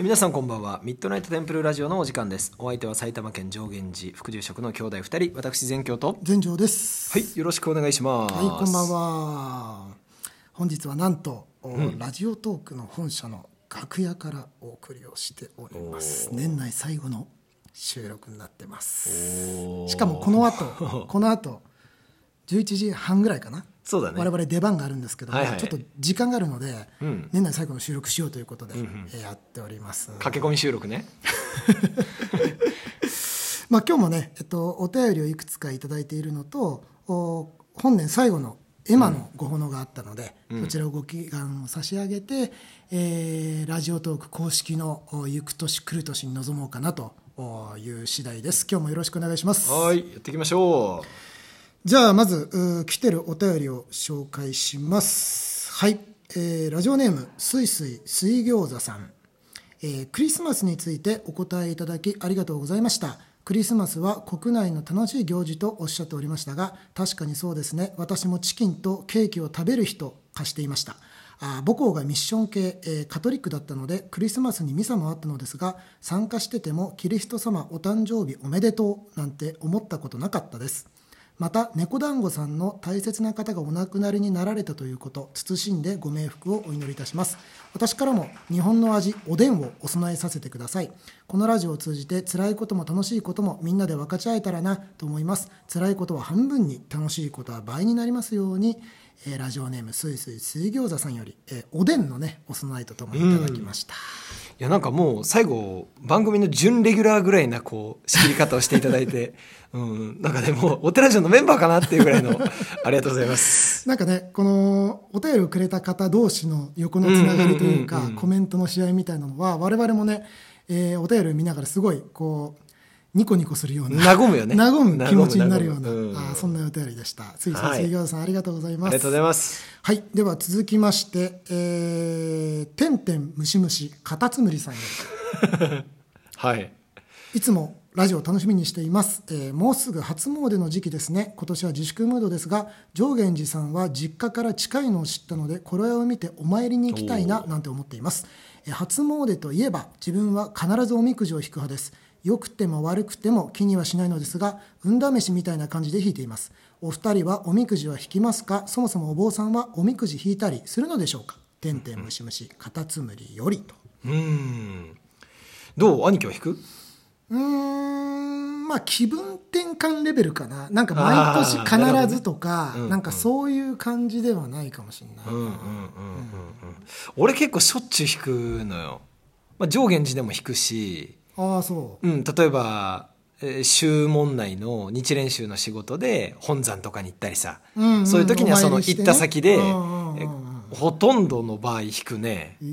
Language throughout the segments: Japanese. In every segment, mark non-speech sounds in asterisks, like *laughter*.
皆さんこんばんは。ミッドナイトテンプルラジオのお時間です。お相手は埼玉県上源寺副住職の兄弟二人。私全教と。全城です。はいよろしくお願いします。はいこんばんは。本日はなんと、ラジオトークの本社の楽屋からお送りをしております。年内最後の収録になってます。しかもこの後 *laughs* この後11時半ぐらいかな。そうだね。我々出番があるんですけども、はいはい。ちょっと時間があるので、ん。年内最後の収録しようということで、えーやっております。駆け込み収録ね。*laughs* まあ、今日もね、えっと、お便りをいくつかいただいているのとお本年最後のエマのご奉納があったので、そちらをご祈願を差し上げて、えーラジオトーク公式のお行く年来る年に臨もうかなとおいう次第です。今日もよろしくお願いします。はいやっていきましょじゃあまず来てるお便りを紹介します。はい、えーラジオネームすいすい水餃子さん、えークリスマスについてお答えいただきありがとうございました。クリスマスは国内の楽しい行事とおっしゃっておりましたが確かにそうですね。私もチキンとケーキを食べる日と化していました。あ母校がミッション系、えーカトリックだったのでクリスマスにミサもあったのですが参加しててもキリスト様お誕生日おめでとうなんて思ったことなかったです。また猫団子さんの大切な方がお亡くなりになられたということ謹んでご冥福をお祈りいたします。私からも日本の味おでんをお供えさせてください。このラジオを通じて辛いことも楽しいこともみんなで分かち合えたらなと思います。辛いことは半分に楽しいことは倍になりますように、ラジオネームすいすい水餃子さんより、えーおでんのねお供えとともにいただきました、ういやなんかもう最後番組の準レギュラーぐらいなこう仕切り方をしていただいて *laughs* うんなんかねもうお寺城のメンバーかなっていうぐらいの *laughs* ありがとうございます。なんかね、このお便りをくれた方同士の横のつながりというか、コメントの試合みたいなのは、我々もね、えーお便りを見ながらすごい、こう、ニコニコするような、和むよね。和む気持ちになるような、うん。あーそんなお便りでした。ついさん、はい。水餃子さん、ありがとうございます。ありがとうございます。はい。では続きまして、えー、てんてんむしむし、カタツムリさん。*laughs* はい。いつもラジオを楽しみにしています、えーもうすぐ初詣の時期ですね。今年は自粛ムードですが上源寺さんは実家から近いのを知ったのでこれを見てお参りに行きたいななんて思っています、えー初詣といえば自分は必ずおみくじを引く派です良くても悪くても気にはしないのですが運試しみたいな感じで引いています。お二人はおみくじは引きますか？そもそもお坊さんはおみくじ引いたりするのでしょうか？てんてんむしむしカタツムリよりと。うん。どう？兄貴は引く？うーん。まあ気分転換レベルかな。なんか毎年必ずとかうんうん。なんかそういう感じではないかもしれない、俺結構しょっちゅう弾くのよ、まあ、上源寺でも弾くし、ああそう。うん、例えば、えー週門内の日練習の仕事で本山とかに行ったりさ、うんうんそういう時にはその行った先で、ほとんどの場合弾くね。う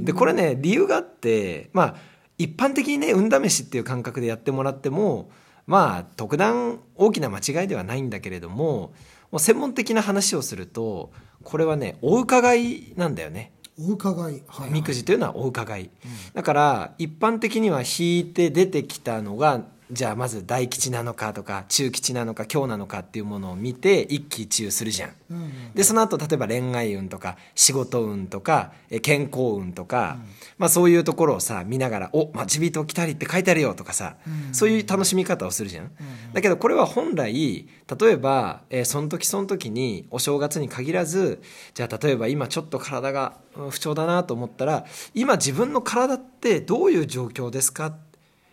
ん、でこれね理由があってまあ一般的にね運試しっていう感覚でやってもらってもまあ特段大きな間違いではないんだけれどももう専門的な話をするとこれはねお伺いなんだよねお伺い、はいはい。みくじというのはお伺い、だから一般的には引いて出てきたのがじゃあまず大吉なのかとか中吉なのか今日なのかっていうものを見て一喜一憂するじゃん。うんうんでその後例えば恋愛運とか仕事運とかえ健康運とか、まあ、そういうところをさ見ながら「お待ち人来たりって書いてあるよ」とかさ、うん。そういう楽しみ方をするじゃん、だけどこれは本来例えば、えーその時その時にお正月に限らずじゃあ例えば今ちょっと体がうん不調だなと思ったら今自分の体ってどういう状況ですか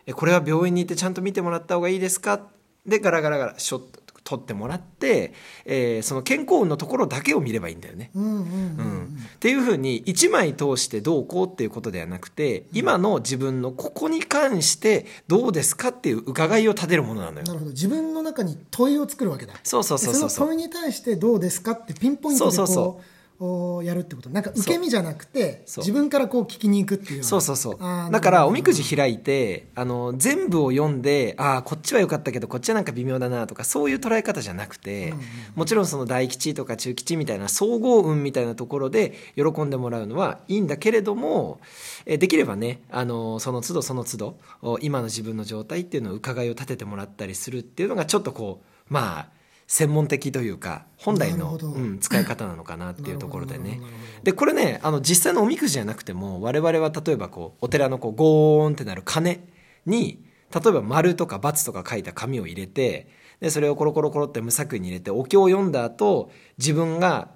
えこれは病院に行ってちゃんと見てもらった方がいいですか？でガラガラガラショット取ってもらって、えーその健康運のところだけを見ればいいんだよね。っていうふうに1枚通してどうこうっていうことではなくて今の自分のここに関してどうですかっていう伺いを立てるものなのよ。な。るほど。自分の中に問いを作るわけだ。そうそうそうそうでその問いに対してどうですかってピンポイントでこうそうそうおやるってこと。なんか受け身じゃなくて自分からこう聞きに行くっていうそうそうそう。だからおみくじじ開いてあの全部を読んでああこっちは良かったけどこっちはなんか微妙だなとかそういう捉え方じゃなくて、うんうんもちろんその大吉とか中吉みたいな総合運みたいなところで喜んでもらうのはいいんだけれどもえできればねあのその都度その都度お今の自分の状態っていうのを伺いを立ててもらったりするっていうのがちょっとこうまあ専門的というか本来の、うん、使い方なのかなっていうところでね。でこれねあの実際のおみくじじゃなくても我々は例えばこうお寺のこうゴーンってなる鐘に例えば丸とか×とか書いた紙を入れてでそれをコロコロコロって無作為に入れてお経を読んだ後自分が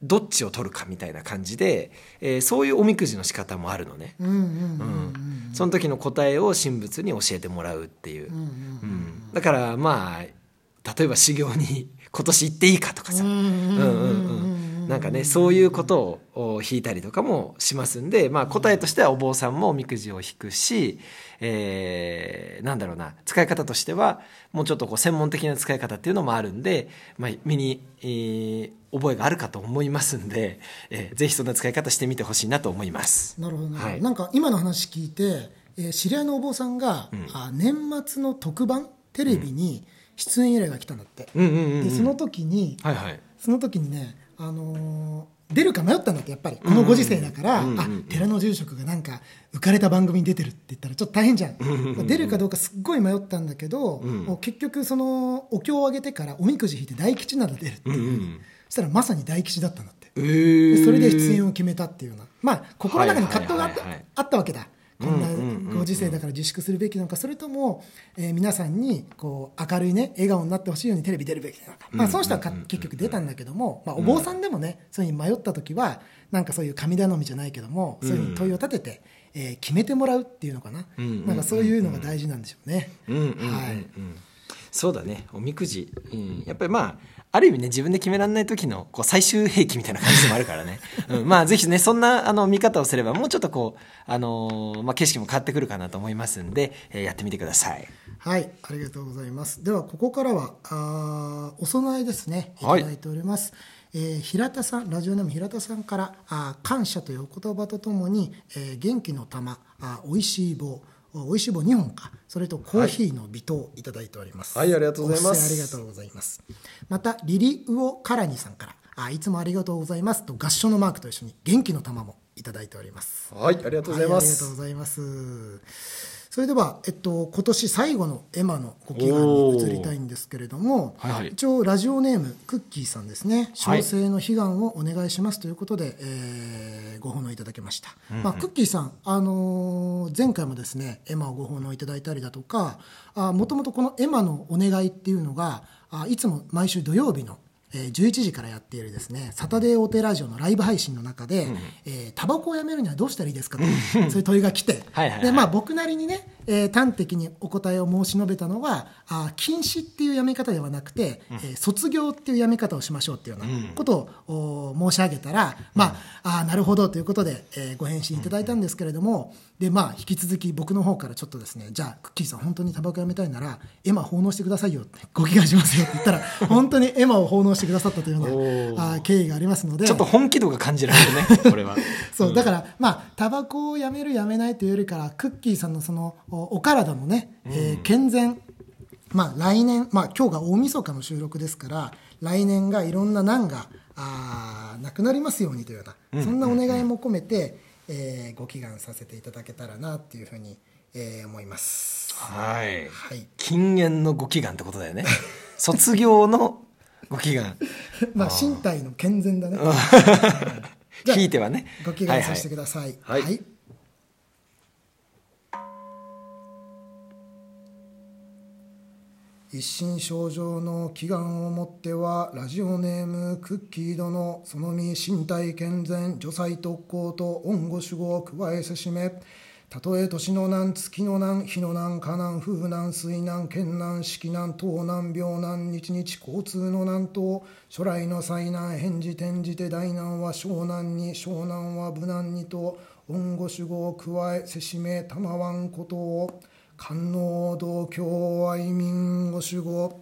どっちを取るかみたいな感じで、えーそういうおみくじの仕方もあるのね、その時の答えを神仏に教えてもらうっていう、うんうん。うん。だからまあ例えば修行に *laughs* 今年行っていいかとかさ、うんうんうんうんうんなんかねそういうことを引いたりとかもしますんで、まあ、答えとしてはお坊さんもおみくじを引くし、えーなんだろうな。使い方としてはもうちょっとこう専門的な使い方っていうのもあるんで、まあ、身に、えー覚えがあるかと思いますんで、えーぜひそんな使い方してみてほしいなと思います。なるほどな。るほど、はい。なんか今の話聞いて、えー知り合いのお坊さんが、あ年末の特番テレビに出演依頼が来たんだって、うんうんうんうん。でその時にはいはい。その時にね、あのー出るか迷ったんだってやっぱり。このご時世だから、うんうんうん。あ寺の住職がなんか浮かれた番組に出てるって言ったらちょっと大変じゃん、まあ出るかどうかすっごい迷ったんだけど、んもう結局そのお経をあげてからおみくじ引いて大吉なら出るっていう、うんうんそしたらまさに大吉だったんだって。えー。でそれで出演を決めたっていうような、まあ、心の中に葛藤があった,、はいはいはいはい。あったわけだ、こんなんご時世だから自粛するべきなのか、それとも、えー皆さんにこう明るい、ね、笑顔になってほしいようにテレビ出るべきなのか、まあ、その人はか結局出たんだけども、まあ、お坊さんでもね、そういうふうに迷った時は、なんかそういう神頼みじゃないけども、そういうふうに問いを立てて、えー決めてもらうっていうのかな、なんかそういうのが大事なんでしょうね。はい。そうだね。おみくじ、うん、やっぱりまあある意味ね自分で決められない時のこう最終兵器みたいな感じでもあるからね、*laughs* うん、まあぜひねそんなあの見方をすればもうちょっとこう、あのーまあ、景色も変わってくるかなと思いますんで、えーやってみてくださいはい、ありがとうございます。ではここからはあーお供えですね。いたはいだいております。えー平田さんラジオネーム平田さんからあー感謝というお言葉とともに、えー元気の玉あー美味しい棒お美味しい棒2本かそれとコーヒーの微糖いただいております。はいありがとうございますありがとうございます。またリリウオカラニさんからあいつもありがとうございますと合唱のマークと一緒に元気の玉もいただいております。はいありがとうございまはい、ありがとうす、ございます。それでは、えっと、今年最後のエマのご祈願に移りたいんですけれども、はいはい。一応ラジオネームクッキーさんですね。はい。小生の悲願をお願いしますということで、えーご奉納いただきました、まあ、クッキーさん、あのー前回もですねエマをご奉納いただいたりだとかもともとこのエマのお願いっていうのがあいつも毎週土曜日のえー11時からやっているですねサタデーオテラジオのライブ配信の中で、えータバコをやめるにはどうしたらいいですかとそういう問いが来てはいはいはい。で、まあ、僕なりにね、えー端的にお答えを申し述べたのはあー禁止っていうやめ方ではなくて、えー卒業っていうやめ方をしましょうっていうようなことを、お申し上げたら、まあ、あーなるほどということで、えーご返信いただいたんですけれどもで、まあ、引き続き僕の方からちょっとですねじゃあクッキーさん本当にタバコやめたいならエマ奉納してくださいよってご祈願しますよって言ったら *laughs* 本当にエマを奉納してくださったというようなあー経緯がありますので。ちょっと本気度が感じられるね *laughs* これは。そうだから、まあ、タバコをやめる、やめないというよりから、クッキーさんのそのおお体のね、えー健全、まあ、来年、まあ今日が大晦日の収録ですから、来年がいろんな難があーなくなりますようにというような、そんなお願いも込めて、えーご祈願させていただけたらなっていうふうに、えー思います。はい。はい。禁煙のご祈願ってことだよね。*laughs* 卒業のご祈願。*laughs* まあ、身体の健全だね。*laughs* じゃあひいてはね。ご祈願させてください。はい。はい一心症状の祈願をもってはラジオネームクッキー殿その身身体健全除災特攻と恩護守護を加えせしめたとえ年の難月の難日の難火難風難水難県難四季難盗難病難日々交通の難と初来の災難返事転じて大難は小難に小難は無難にと恩護守護を加えせしめたまわんことを観能道教愛民ご守護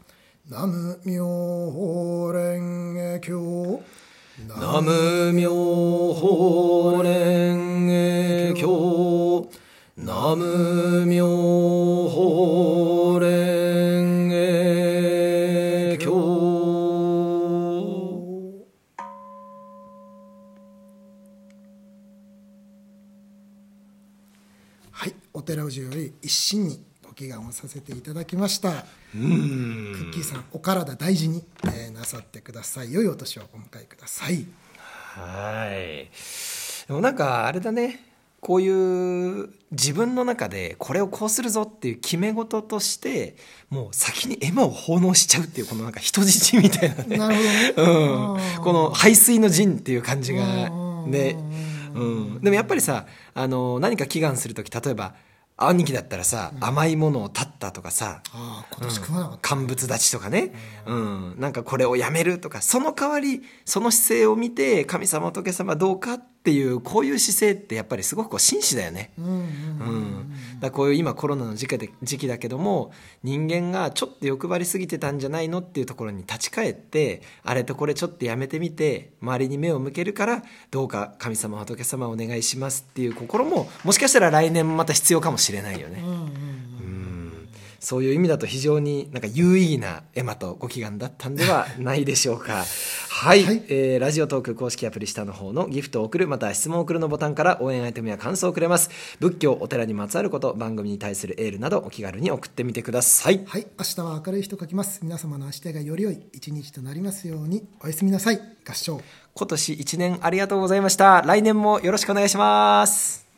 南無妙法蓮華経。南無妙法蓮華経。南無はいお寺氏より一心にごご祈願をさせていただきました。クッキーさんお体大事に、えーなさってください。良いお年をお迎えください。はいでもなんかあれだね。こういう自分の中でこれをこうするぞっていう決め事としてもう先にエマを奉納しちゃうっていうこのなんか人質みたいなね。なるほどね。うん。この排水の陣っていう感じがうんね、うん、でもやっぱりさあの何か祈願する時例えば兄貴だったらさ、甘いものを断ったとかさああ今年食わなかった、乾物立ちとかね、うん、なんかこれをやめるとかその代わりその姿勢を見て神様仏様どうかっていうこういう姿勢ってやっぱりすごくこう紳士だよね。こういう今コロナの時期で時期だけども人間がちょっと欲張りすぎてたんじゃないのっていうところに立ち返ってあれとこれちょっとやめてみて周りに目を向けるからどうか神様仏様お願いしますっていう心ももしかしたら来年もまた必要かもしれないよね。そういう意味だと非常になんか有意義なエマとご祈願だったんではないでしょうか。*laughs* はい、はいえーラジオトーク公式アプリ下の方のギフトを送るまたは質問を送るのボタンから応援アイテムや感想をくれます。仏教、お寺にまつわること、番組に対するエールなどお気軽に送ってみてください。はい明日は明るい日と書きます皆様の明日がより良い一日となりますようにおやすみなさい合唱今年1年ありがとうございました。来年もよろしくお願いします。